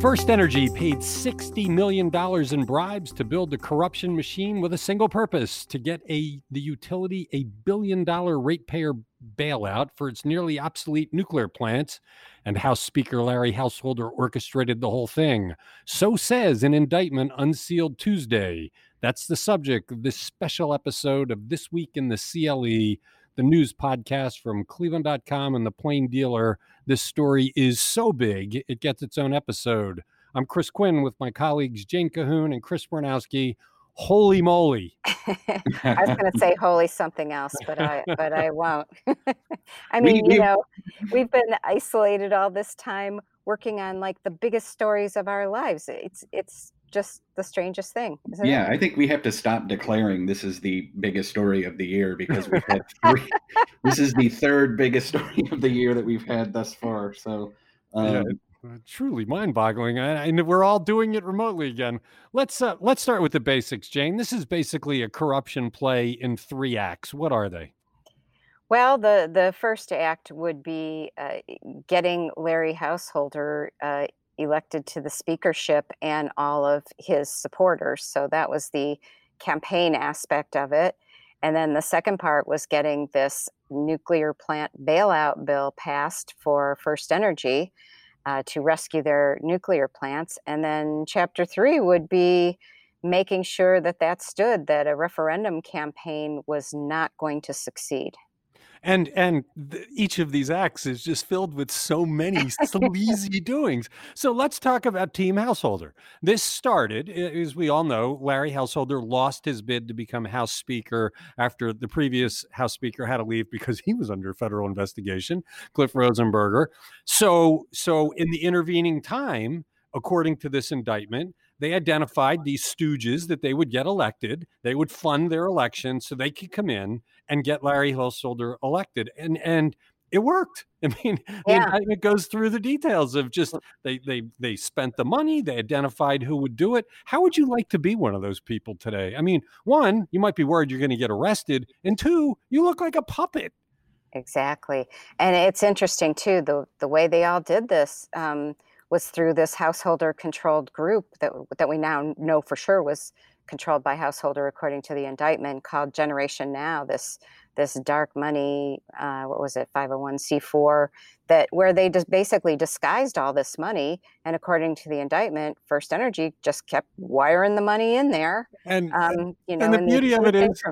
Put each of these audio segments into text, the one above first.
First Energy paid $60 million in bribes to build a corruption machine with a single purpose to get a the utility a billion dollar ratepayer bailout for its nearly obsolete nuclear plants. And House Speaker Larry Householder orchestrated the whole thing. So says an indictment unsealed Tuesday. That's the subject of this special episode of This Week in the CLE the news podcast from cleveland.com and the plain dealer this story is so big it gets its own episode. I'm chris quinn with my colleagues jane cahoon and chris Bernowski. holy moly. I was going to say holy something else but i but i won't. I mean you know we've been isolated all this time working on like the biggest stories of our lives. It's it's just the strangest thing. yeah, it? I think we have to stop declaring this is the biggest story of the year because we've had three. this is the third biggest story of the year that we've had thus far. So, um, yeah, uh, truly mind-boggling, and we're all doing it remotely again. Let's uh, let's start with the basics, Jane. This is basically a corruption play in three acts. What are they? Well, the the first act would be uh, getting Larry Householder uh, elected to the speakership and all of his supporters. So that was the campaign aspect of it. And then the second part was getting this nuclear plant bailout bill passed for First Energy uh, to rescue their nuclear plants. And then chapter three would be making sure that that stood, that a referendum campaign was not going to succeed and and th- each of these acts is just filled with so many sleazy doings. So let's talk about Team Householder. This started, as we all know, Larry Householder lost his bid to become House Speaker after the previous House Speaker had to leave because he was under federal investigation, Cliff Rosenberger. So so in the intervening time, according to this indictment, they identified these stooges that they would get elected. They would fund their election so they could come in and get Larry Householder elected. And and it worked. I mean, yeah. it goes through the details of just they they they spent the money, they identified who would do it. How would you like to be one of those people today? I mean, one, you might be worried you're going to get arrested, and two, you look like a puppet. Exactly, and it's interesting too the the way they all did this. Um, was through this householder controlled group that that we now know for sure was controlled by householder according to the indictment called generation now this this dark money uh, what was it 501c4 that where they just basically disguised all this money and according to the indictment first energy just kept wiring the money in there and um, you know and the beauty of it is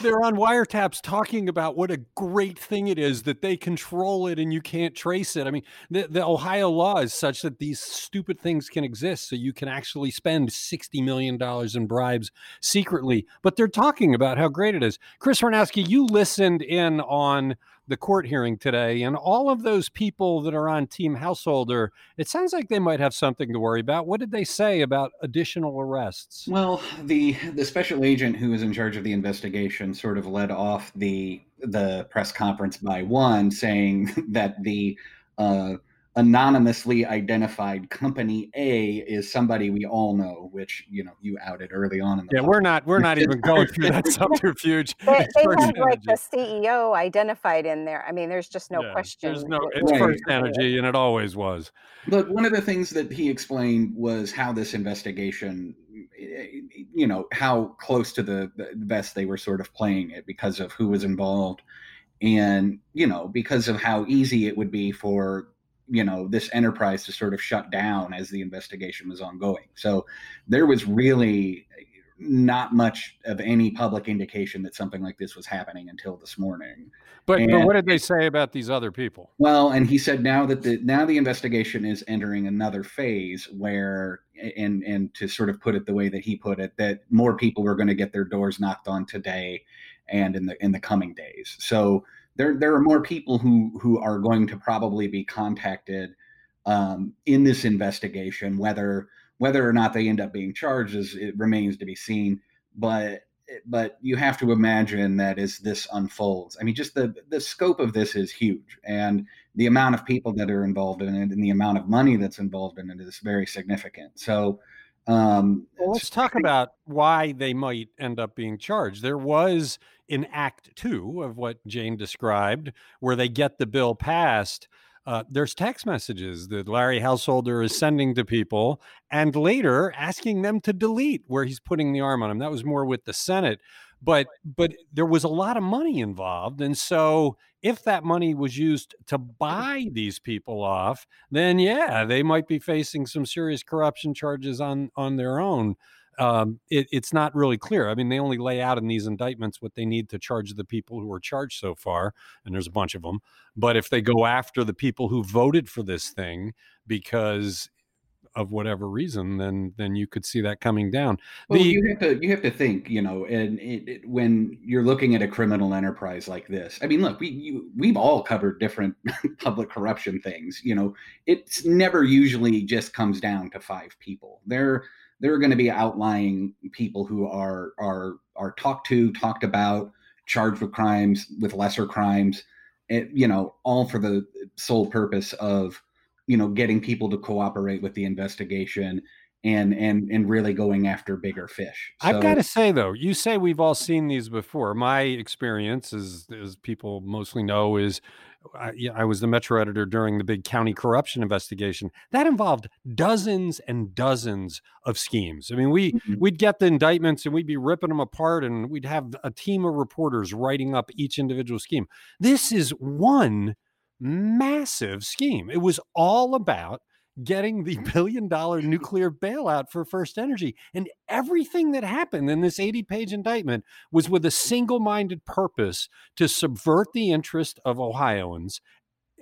they're on wiretaps talking about what a great thing it is that they control it and you can't trace it. I mean the, the ohio law is such that these stupid things can exist so you can actually spend 60 million dollars in bribes secretly. But they're talking about how great it is. Chris Hornowski, you listened in on the court hearing today, and all of those people that are on Team Householder, it sounds like they might have something to worry about. What did they say about additional arrests? Well, the the special agent who was in charge of the investigation sort of led off the the press conference by one saying that the uh, anonymously identified company A is somebody we all know, which you know you outed early on. In the yeah, we're not we're not even going through that subterfuge. They, they have like the CEO identified in there. I mean, there's just no yeah, question. There's no, it's right. First Energy, and it always was. But one of the things that he explained was how this investigation, you know, how close to the, the best they were sort of playing it because of who was involved, and you know, because of how easy it would be for you know this enterprise to sort of shut down as the investigation was ongoing. So there was really not much of any public indication that something like this was happening until this morning. But, and, but what did they say about these other people? Well, and he said now that the now the investigation is entering another phase where and and to sort of put it the way that he put it that more people were going to get their doors knocked on today and in the in the coming days. So there there are more people who who are going to probably be contacted um, in this investigation whether whether or not they end up being charged is it remains to be seen. But but you have to imagine that as this unfolds, I mean, just the the scope of this is huge, and the amount of people that are involved in it and the amount of money that's involved in it is very significant. So. Um, well, let's talk about why they might end up being charged. There was in Act Two of what Jane described, where they get the bill passed uh, there's text messages that Larry Householder is sending to people and later asking them to delete where he's putting the arm on them. That was more with the Senate. But but there was a lot of money involved. And so if that money was used to buy these people off, then yeah, they might be facing some serious corruption charges on on their own um, it, it's not really clear. I mean, they only lay out in these indictments what they need to charge the people who are charged so far, and there's a bunch of them. But if they go after the people who voted for this thing because of whatever reason, then then you could see that coming down. Well, the, you have to you have to think, you know, and it, it, when you're looking at a criminal enterprise like this, I mean, look, we you, we've all covered different public corruption things. You know, it's never usually just comes down to five people. There there are going to be outlying people who are are are talked to, talked about, charged with crimes, with lesser crimes, it, you know, all for the sole purpose of you know getting people to cooperate with the investigation and and and really going after bigger fish. So, I've got to say though, you say we've all seen these before. My experience, as as people mostly know, is I, I, was the Metro editor during the big county corruption investigation. That involved dozens and dozens of schemes. I mean, we mm-hmm. we'd get the indictments and we'd be ripping them apart, and we'd have a team of reporters writing up each individual scheme. This is one massive scheme. It was all about getting the billion dollar nuclear bailout for First Energy. And everything that happened in this 80 page indictment was with a single minded purpose to subvert the interest of Ohioans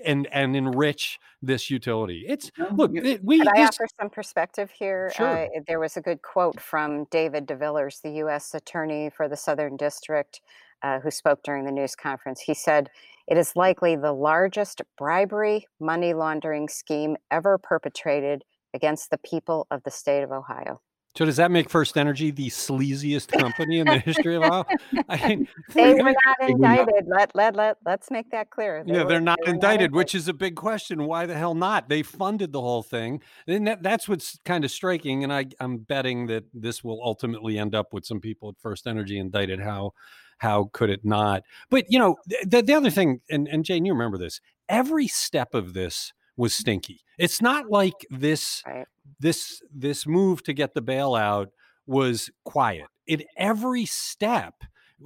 and and enrich this utility. It's look, it, we. Can I this, offer some perspective here? Sure. Uh, there was a good quote from David DeVillers, the U.S. Attorney for the Southern District, uh, who spoke during the news conference. He said, "It is likely the largest bribery money laundering scheme ever perpetrated against the people of the state of Ohio." So does that make First Energy the sleaziest company in the history of Ohio? I mean, they were not indicted. Let let let let's make that clear. They yeah, were, they're not they indicted, not which is a big question. Why the hell not? They funded the whole thing, and that, that's what's kind of striking. And I, I'm betting that this will ultimately end up with some people at First Energy indicted. How how could it not? But you know, the the other thing, and and Jane, you remember this. Every step of this was mm-hmm. stinky. It's not like this right. this this move to get the bailout was quiet. In every step,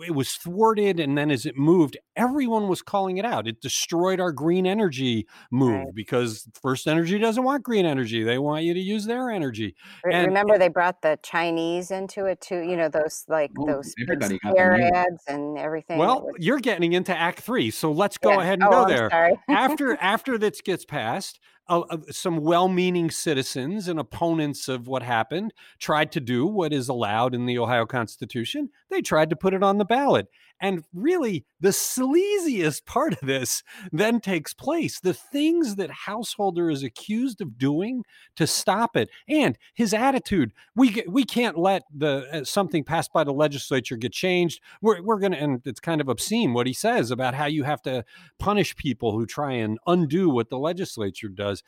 it was thwarted and then as it moved everyone was calling it out. It destroyed our green energy move right. because first energy doesn't want green energy. They want you to use their energy. And, remember they brought the chinese into it too? You know those like oh, those scare ads and everything well was... you're getting into act three so let's go yeah. ahead and oh, go I'm there. after after this gets passed uh, some well-meaning citizens and opponents of what happened tried to do what is allowed in the Ohio Constitution. They tried to put it on the ballot. And really, the sleaziest part of this then takes place. The things that Householder is accused of doing to stop it, and his attitude. We we can't let the uh, something passed by the legislature get changed. We're we're gonna, and it's kind of obscene what he says about how you have to punish people who try and undo what the legislature does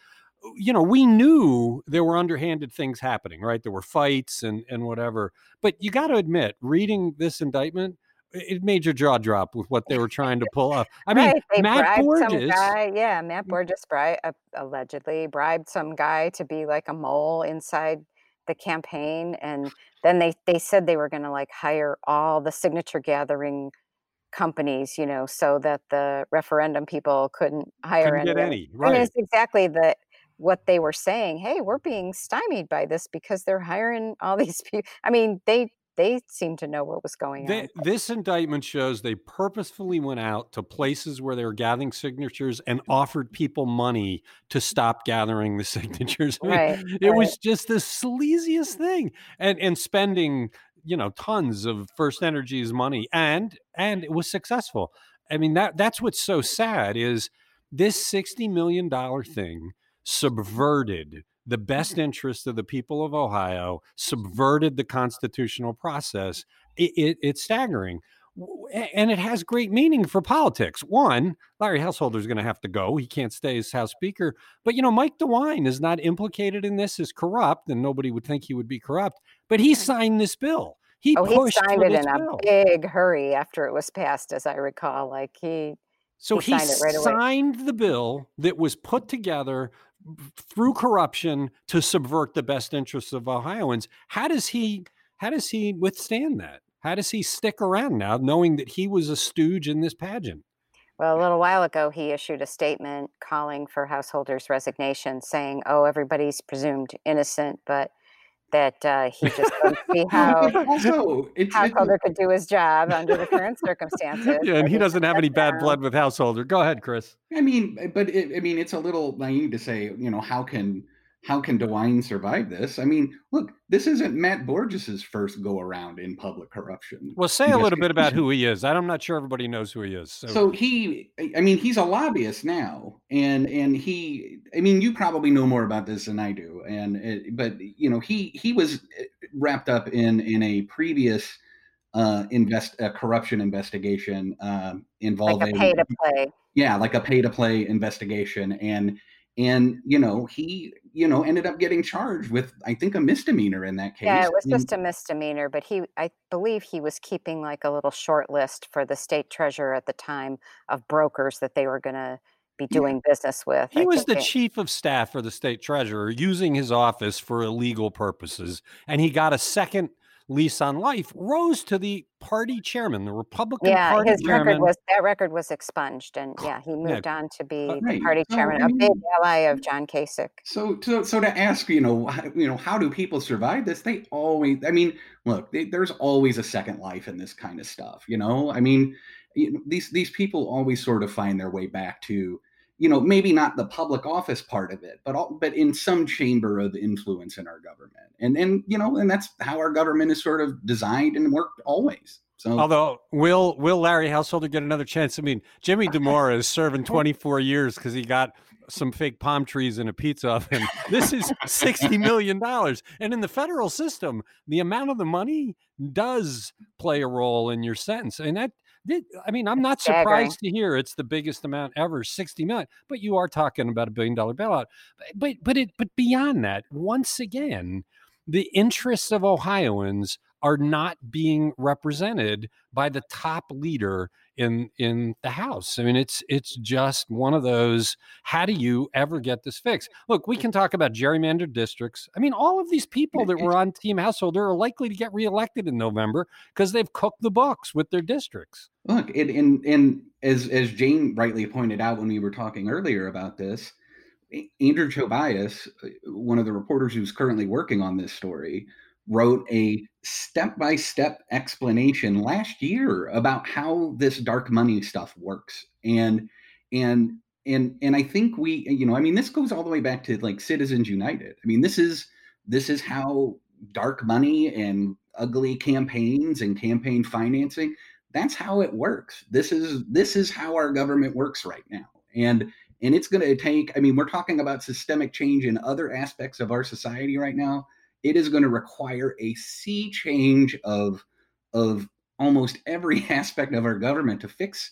you know, we knew there were underhanded things happening, right? There were fights and and whatever. But you got to admit, reading this indictment, it made your jaw drop with what they were trying to pull off. I mean, right, Matt Borges, guy, yeah, Matt mm. Borges bribed, uh, allegedly bribed some guy to be like a mole inside the campaign, and then they they said they were going to like hire all the signature gathering companies, you know, so that the referendum people couldn't hire Couldn't get any. any, And it's exactly the what they were saying. Hey, we're being stymied by this because they're hiring all these people. I mean, they they seem to know what was going They, on. this indictment shows they purposefully went out to places where they were gathering signatures and mm. offered people money to stop gathering the signatures. I mean, Right, it right. was just the sleaziest thing, and and spending you know tons of First Energy's money, and and it was successful. I mean that that's what's so sad is this sixty million dollar thing subverted the best mm-hmm. interest of the people of Ohio, mm-hmm. subverted the constitutional process. It, it, it's staggering. And it has great meaning for politics. One, Larry Householder is going to have to go. He can't stay as House Speaker. But, you know, Mike DeWine is not implicated in this as corrupt, and nobody would think he would be corrupt. But he mm-hmm. signed this bill. He Oh, he pushed signed it in a bill. big hurry after it was passed, as I recall. Like he So He signed it right away. signed the bill that was put together through corruption to subvert the best interests of Ohioans. How does he how does he withstand that? How does he stick around now knowing that he was a stooge in this pageant? Well, a little while ago, he issued a statement calling for householders' resignation, saying, "Oh, everybody's presumed innocent, but that uh, he just doesn't see how But also, it's, it's could do his job under the current circumstances." Yeah, and he doesn't have that any bad down. blood with householder. Go ahead, Chris. I mean, but it, I mean, it's a little naive to say, you know, how can how can DeWine survive this? I mean, look, this isn't Matt Borges's first go around in public corruption. Well, say a little bit about who he is. I'm not sure everybody knows who he is. So, So he, I- I mean, he's a lobbyist now, and and he, I mean, you probably know more about this than I do, and it, but you know, he he was eh, wrapped up in in a previous uh invest uh, corruption investigation um like involving a pay to play. yeah like a pay to play investigation and and you know he you know ended up getting charged with i think a misdemeanor in that case Yeah, it was and- just a misdemeanor, but he, I believe he was keeping like a little short list for the state treasurer at the time of brokers that they were going to be Yeah. doing business with. He I was the they- chief of staff for the state treasurer using his office for illegal purposes. And he got a second lease on life, rose to the party chairman, the Republican Yeah, Party his record was that record was expunged, and yeah, he moved on to uh, be the right. party So, chairman, I a big ally of John Kasich. So, so, so to ask, you know, how, you know, how do people survive this? They always, I mean, look, they, there's always a second life in this kind of stuff. You know, I mean, you know, these these people always sort of find their way back to, you know, maybe not the public office part of it, but all, but in some chamber of influence in our government, and and you know, and that's how our government is sort of designed and worked always. So, Although will will Larry Householder get another chance? I mean, Jimmy Dimora is serving 24 years because he got some fake palm trees in a pizza oven. This is 60 million dollars, and in the federal system, the amount of the money does play a role in your sentence, and that. I mean, I'm not surprised to hear it's the biggest amount ever, 60 million. But you are talking about a billion dollar bailout. But but it but beyond that, once again, the interests of Ohioans are not being represented by the top leader in in the house. I mean, it's it's just one of those. How do you ever get this fixed? Look, we can talk about gerrymandered districts. I mean, all of these people that were on Team Householder are likely to get reelected in November because they've cooked the books with their districts. Look, and, and and as as Jane rightly pointed out when we were talking earlier about this, Andrew Tobias, uh, one of the reporters who's currently working on this story, wrote a step-by-step explanation last year about how this dark money stuff works. And and and and I think we, you know, I mean, this goes all the way back to like Citizens United. I mean, this is this is how dark money and ugly campaigns and campaign financing that's how it works this is this is how our government works right now and and it's going to take i mean we're talking about systemic change in other aspects of our society right now it is going to require a sea change of of almost every aspect of our government to fix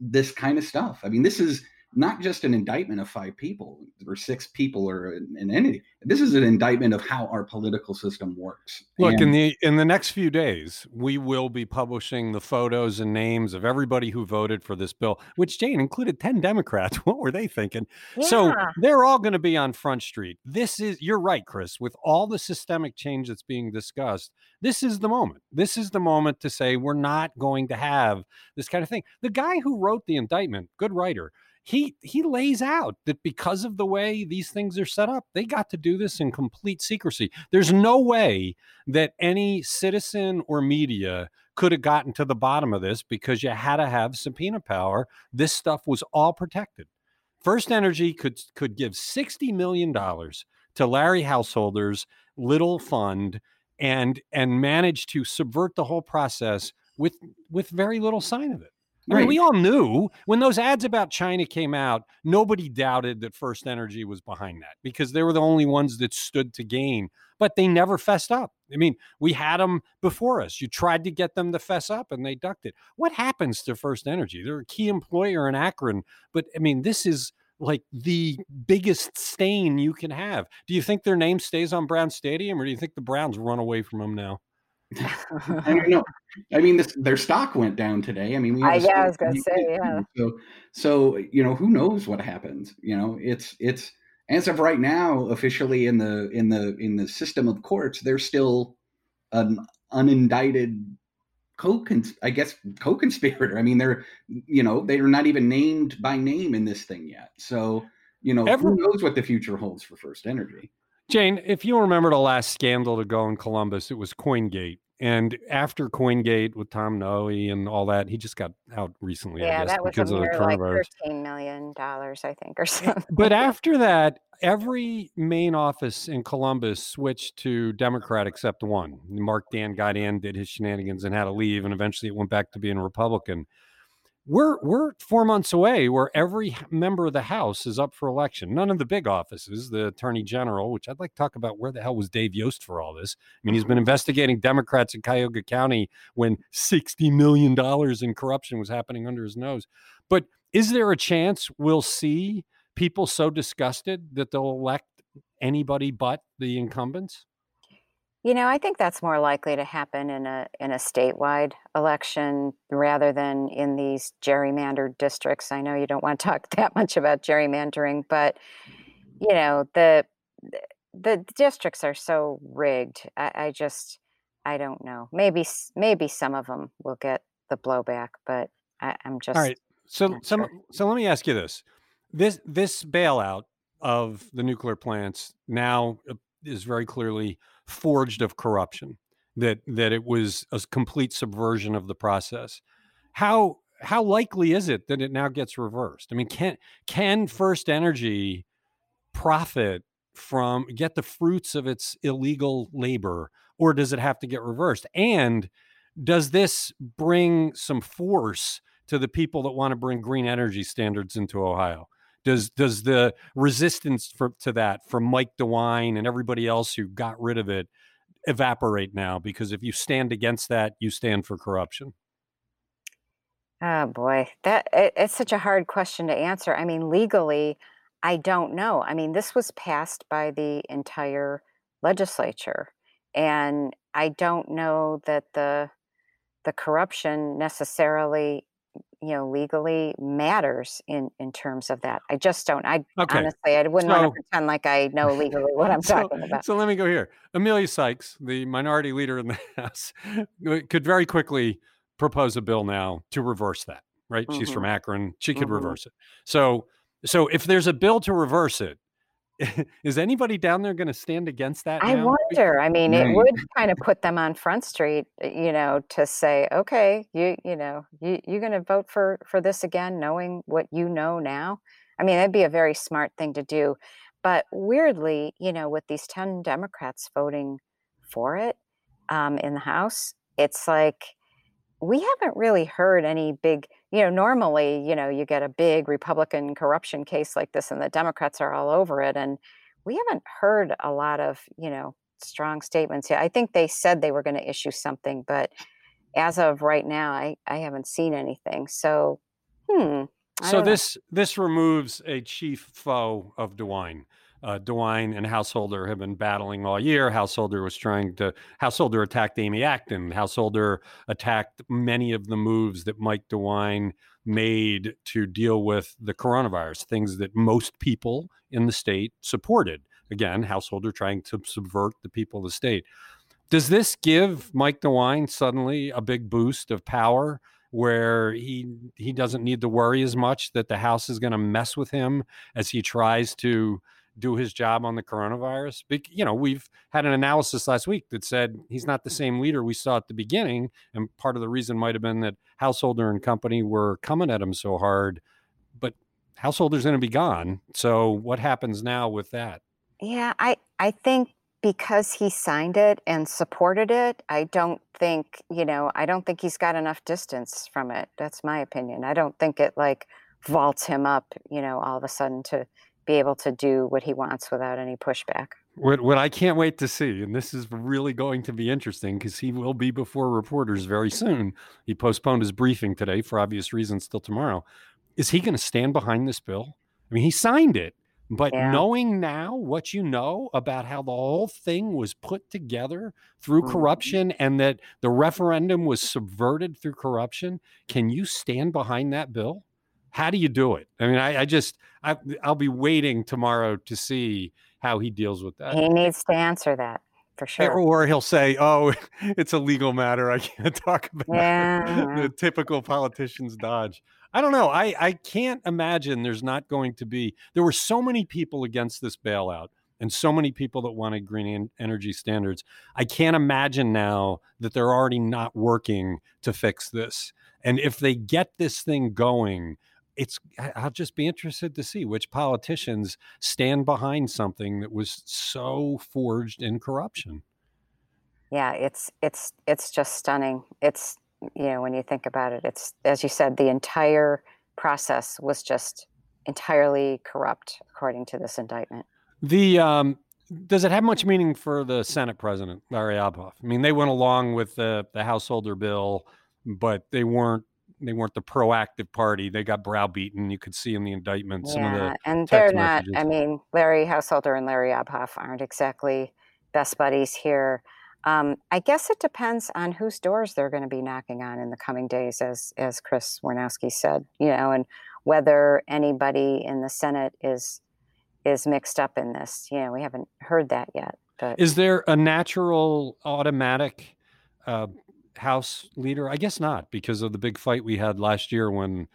this kind of stuff. I mean this is not just an indictment of five people or six people or an entity. This is an indictment of how our political system works. Look, and, in the in the next few days, we will be publishing the photos and names of everybody who voted for this bill, which Jane included 10 Democrats. What were they thinking? Yeah. So they're all going to be on Front Street. This is you're right, Chris, with all the systemic change that's being discussed. This is the moment. This is the moment to say we're not going to have this kind of thing. The guy who wrote the indictment, good writer, he he lays out that because of the way these things are set up they got to do this in complete secrecy. There's no way that any citizen or media could have gotten to the bottom of this because you had to have subpoena power. This stuff was all protected. First energy could could give 60 million dollars to larry householder's little fund and and manage to subvert the whole process with with very little sign of it I mean, we all knew when those ads about China came out, nobody doubted that First Energy was behind that because they were the only ones that stood to gain, but they never fessed up. I mean, we had them before us. You tried to get them to fess up and they ducked it. What happens to First Energy? They're a key employer in Akron, but I mean, this is like the biggest stain you can have. Do you think their name stays on Brown Stadium or do you think the Browns run away from them now? I don't know. I mean, this, their stock went down today. I mean, we I, yeah, I was gonna say, yeah. So, so you know, who knows what happens? You know, it's it's as of right now, officially in the in the in the system of courts, they're still an unindicted co I guess co-conspirator. I mean, they're you know they're not even named by name in this thing yet. So you know, Ever- who knows what the future holds for First Energy? Jane, if you remember the last scandal to go in Columbus, it was CoinGate. And after CoinGate with Tom Noe and all that, he just got out recently. Yeah, guess, that was because of the coronavirus. like thirteen million dollars, I think, or something. But after that, every main office in Columbus switched to Democrat except one. Marc Dann got in, did his shenanigans, and had to leave, and eventually it went back to being Republican we're we're four months away where every member of the House is up for election. None of the big offices, the Attorney General, which I'd like to talk about where the hell was Dave Yost for all this? I mean, he's been investigating Democrats in Cuyahoga County when $60 million in corruption was happening under his nose. But is there a chance we'll see people so disgusted that they'll elect anybody but the incumbents? You know, I think that's more likely to happen in a in a statewide election rather than in these gerrymandered districts. I know you don't want to talk that much about gerrymandering, but you know, the the districts are so rigged. I, I just I don't know. Maybe maybe some of them will get the blowback, but I, am just all right. So so sure. so let me ask you this: this this bailout of the nuclear plants now uh, is very clearly forged of corruption that that it was a complete subversion of the process. How how likely is it that it now gets reversed? I mean can can first energy profit from get the fruits of its illegal labor or does it have to get reversed? And does this bring some force to the people that want to bring green energy standards into ohio does does the resistance for, to that from Mike DeWine and everybody else who got rid of it evaporate now? Because if you stand against that, you stand for corruption. Oh boy, that it, it's such a hard question to answer. I mean, legally, I don't know. I mean, this was passed by the entire legislature, and I don't know that the the corruption necessarily you know legally matters in in terms of that i just don't i okay. honestly i wouldn't so, want to pretend like i know legally what i'm so, talking about so let me go here Emilia Sykes the minority leader in the house could very quickly propose a bill now to reverse that right mm-hmm. she's from akron she could mm-hmm. reverse it so so if there's a bill to reverse it is anybody down there going to stand against that? I now? wonder. I mean, right. it would kind of put them on Front Street, uh, you know, to say, okay, you you know, you you're going to vote for for this again, knowing what you know now. I mean, that'd be a very smart thing to do. But weirdly, you know, with these ten Democrats voting for it um, in the House, it's like we haven't really heard any big you know normally you know you get a big republican corruption case like this and the democrats are all over it and we haven't heard a lot of you know strong statements yet i think they said they were going to issue something but as of right now i i haven't seen anything so hmm So this know. this removes a chief foe of DeWine. Uh, DeWine and Householder have been battling all year. Householder was trying to Householder attacked Amy Acton. Householder attacked many of the moves that Mike DeWine made to deal with the coronavirus, things that most people in the state supported. Again, Householder trying to subvert the people of the state. Does this give Mike DeWine suddenly a big boost of power where he he doesn't need to worry as much that the House is going to mess with him as he tries to do his job on the coronavirus. You know, we've had an analysis last week that said he's not the same leader we saw at the beginning, and part of the reason might have been that Householder and company were coming at him so hard, but Householder's going to be gone. So what happens now with that? Yeah, I I think because he signed it and supported it, I don't think, you know, I don't think he's got enough distance from it. That's my opinion. I don't think it like vaults him up, you know, all of a sudden to be able to do what he wants without any pushback. What, what I can't wait to see, and this is really going to be interesting because he will be before reporters very soon. He postponed his briefing today for obvious reasons till tomorrow. Is he going to stand behind this bill? I mean, he signed it, but yeah. knowing now what you know about how the whole thing was put together through mm-hmm. corruption and that the referendum was subverted through corruption, can you stand behind that bill? How do you do it? I mean, I, I just, I, I'll be waiting tomorrow to see how he deals with that. He needs to answer that for sure. Or he'll say, "Oh, it's a legal matter. I can't talk about yeah. it." the typical politicians dodge. I don't know. I I can't imagine there's not going to be. There were so many people against this bailout and so many people that wanted green energy standards. I can't imagine now that they're already not working to fix this. And if they get this thing going, it's I'll just be interested to see which politicians stand behind something that was so forged in corruption. Yeah, it's it's it's just stunning. It's you know when you think about it, it's as you said, the entire process was just entirely corrupt, according to this indictment. The um, does it have much meaning for the Senate president, Larry Obhof? I mean, they went along with the the householder bill, but they weren't they weren't the proactive party. They got browbeaten. You could see in the indictment yeah, some of the and they're not. Messages. I mean, Larry Householder and Larry Obhof aren't exactly best buddies here. Um, I guess it depends on whose doors they're going to be knocking on in the coming days, as as Chris Warnowski said. You know, and whether anybody in the Senate is is mixed up in this. You know, we haven't heard that yet. But is there a natural automatic uh, House leader? I guess not, because of the big fight we had last year when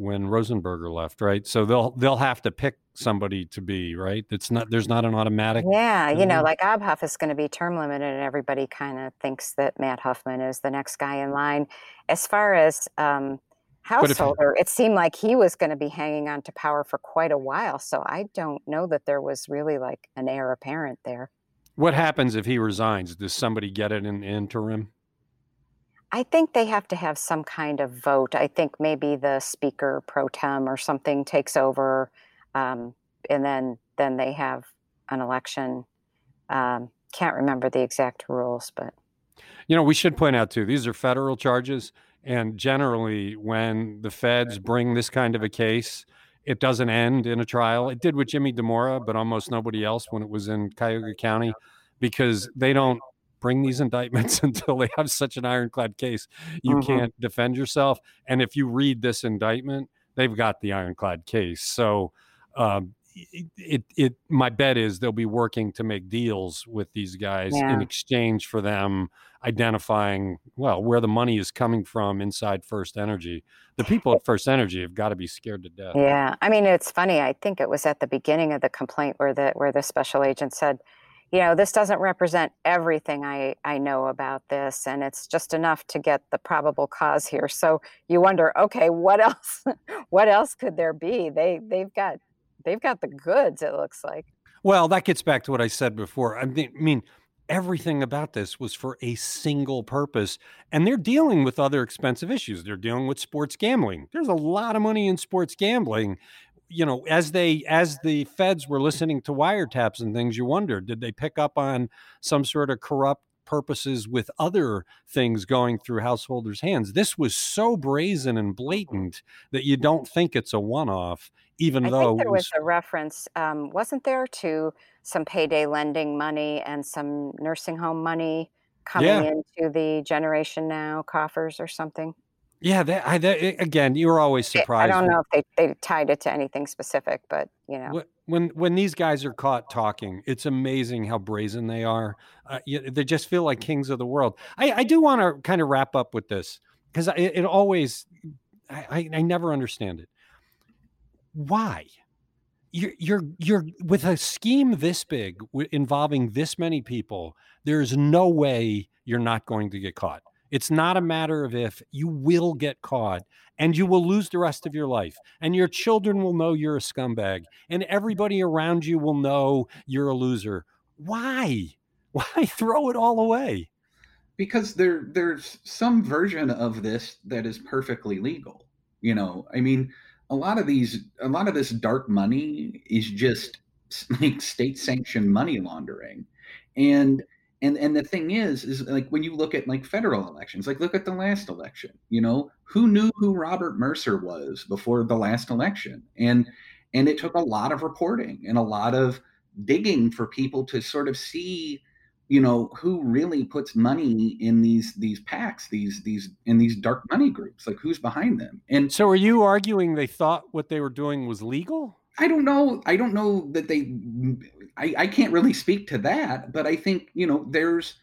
when Rosenberger left, right? So they'll they'll have to pick somebody to be right. It's not there's not an automatic. Yeah, you know, like Obhof is going to be term limited, and everybody kind of thinks that Matt Huffman is the next guy in line. As far as um, householder, it seemed like he was going to be hanging on to power for quite a while. So I don't know that there was really like an heir apparent there. What happens if he resigns? Does somebody get it in interim? I think they have to have some kind of vote. I think maybe the speaker pro tem or something takes over, um, and then then they have an election. Um, can't remember the exact rules, but you know we should point out too these are federal charges, and generally when the feds bring this kind of a case, it doesn't end in a trial. It did with Jimmy Dimora, but almost nobody else when it was in Cuyahoga County, because they don't bring these indictments until they have such an ironclad case. You mm-hmm. can't defend yourself. And if you read this indictment, they've got the ironclad case. So, um, it, it, it, my bet is they'll be working to make deals with these guys yeah. in exchange for them identifying well where the money is coming from inside First Energy. The people at First Energy have got to be scared to death. Yeah, I mean it's funny. I think it was at the beginning of the complaint where the where the special agent said, you know, this doesn't represent everything I, I know about this, and it's just enough to get the probable cause here. So you wonder, okay, what else? what else could there be? They they've got they've got the goods. It looks like. Well, that gets back to what I said before. I mean, everything about this was for a single purpose, and they're dealing with other expensive issues. They're dealing with sports gambling. There's a lot of money in sports gambling, you know, as they as the feds were listening to wiretaps and things, you wonder did they pick up on some sort of corrupt purposes with other things going through householders' hands. This was so brazen and blatant that you don't think it's a one off, even I though think there was was a reference, um, wasn't there, to some payday lending money and some nursing home money coming yeah. into the Generation Now coffers or something? Yeah, I, that, again, you're always surprised. I don't know if they, they tied it to anything specific, but you know, when when these guys are caught talking. It's amazing how brazen they are. Uh, you, they just feel like kings of the world. I, I do want to kind of wrap up with this because it, it always, I, I, I never understand it. Why? You're you're you're with a scheme this big w- involving this many people. There's no way you're not going to get caught. It's not a matter of if you will get caught and you will lose the rest of your life and your children will know you're a scumbag and everybody around you will know you're a loser. Why? Why throw it all away? because there there's some version of this that is perfectly legal you know i mean a lot of these a lot of this dark money is just like state sanctioned money laundering and and and the thing is is like when you look at like federal elections like look at the last election you know? Who knew who robert mercer was before the last election? And and it took a lot of reporting and a lot of digging for people to sort of see you know who really puts money in these these packs these these in these dark money groups. Like who's behind them? And So are you arguing they thought what they were doing was legal? I don't know i don't know that they i, I can't really speak to that but i think you know there's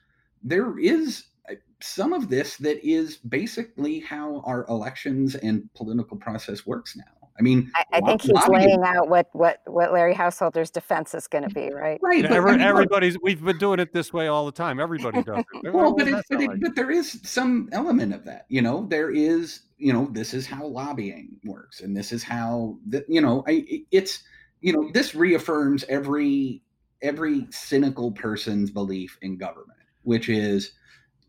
there is uh, some of this that is basically how our elections and political process works now i mean I, I think he's lobbying- laying out what what what Larry Householder's defense is going to be, right? right Yeah, but, I mean, look, everybody's we've been doing it this way all the time. Everybody does it. well, but, does it, but, it, like? but there is some element of that. You know, there is. You know, this is how lobbying works, and this is how that. You know, I, it's. You know, this reaffirms every every cynical person's belief in government, which is,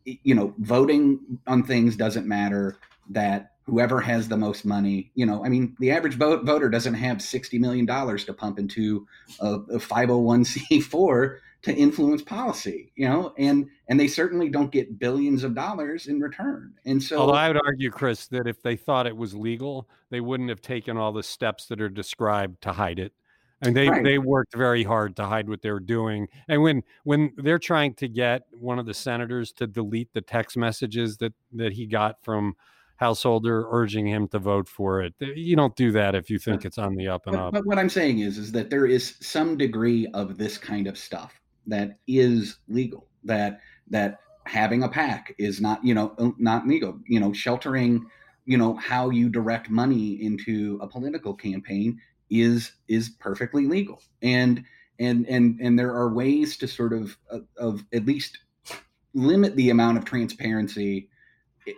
you know, voting on things doesn't matter. That whoever has the most money, you know, I mean, the average vote, voter doesn't have sixty million dollars to pump into a five hundred one c four to influence policy, you know, and and they certainly don't get billions of dollars in return. And so, Although I would argue, Chris, that if they thought it was legal, they wouldn't have taken all the steps that are described to hide it. I mean, they Right. they worked very hard to hide what they were doing. And when when they're trying to get one of the senators to delete the text messages that that he got from Householder urging him to vote for it, you don't do that if you think it's on the up and up. but what I'm saying is, is that there is some degree of this kind of stuff that is legal. That that having a pack is not, you know, uh, not legal. You know, sheltering, you know, how you direct money into a political campaign is is perfectly legal. And and and and there are ways to sort of of, of at least limit the amount of transparency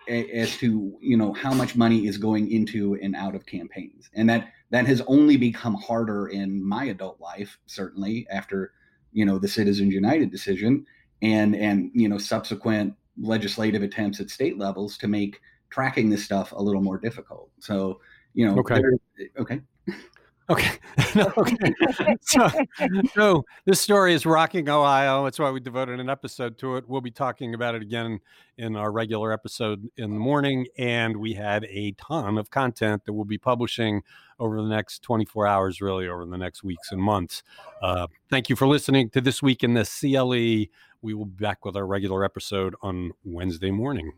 as to you know how much money is going into and out of campaigns. And that that has only become harder in my adult life certainly after you know the citizens united decision and and you know subsequent legislative attempts at state levels to make tracking this stuff a little more difficult. So you know Okay. okay Okay. No, okay. so, so this story is rocking Ohio. That's why we devoted an episode to it. We'll be talking about it again in our regular episode in the morning. And we had a ton of content that we'll be publishing over the next 24 hours, really over the next weeks and months. Uh, thank you for listening to This Week in the CLE. We will be back with our regular episode on Wednesday morning.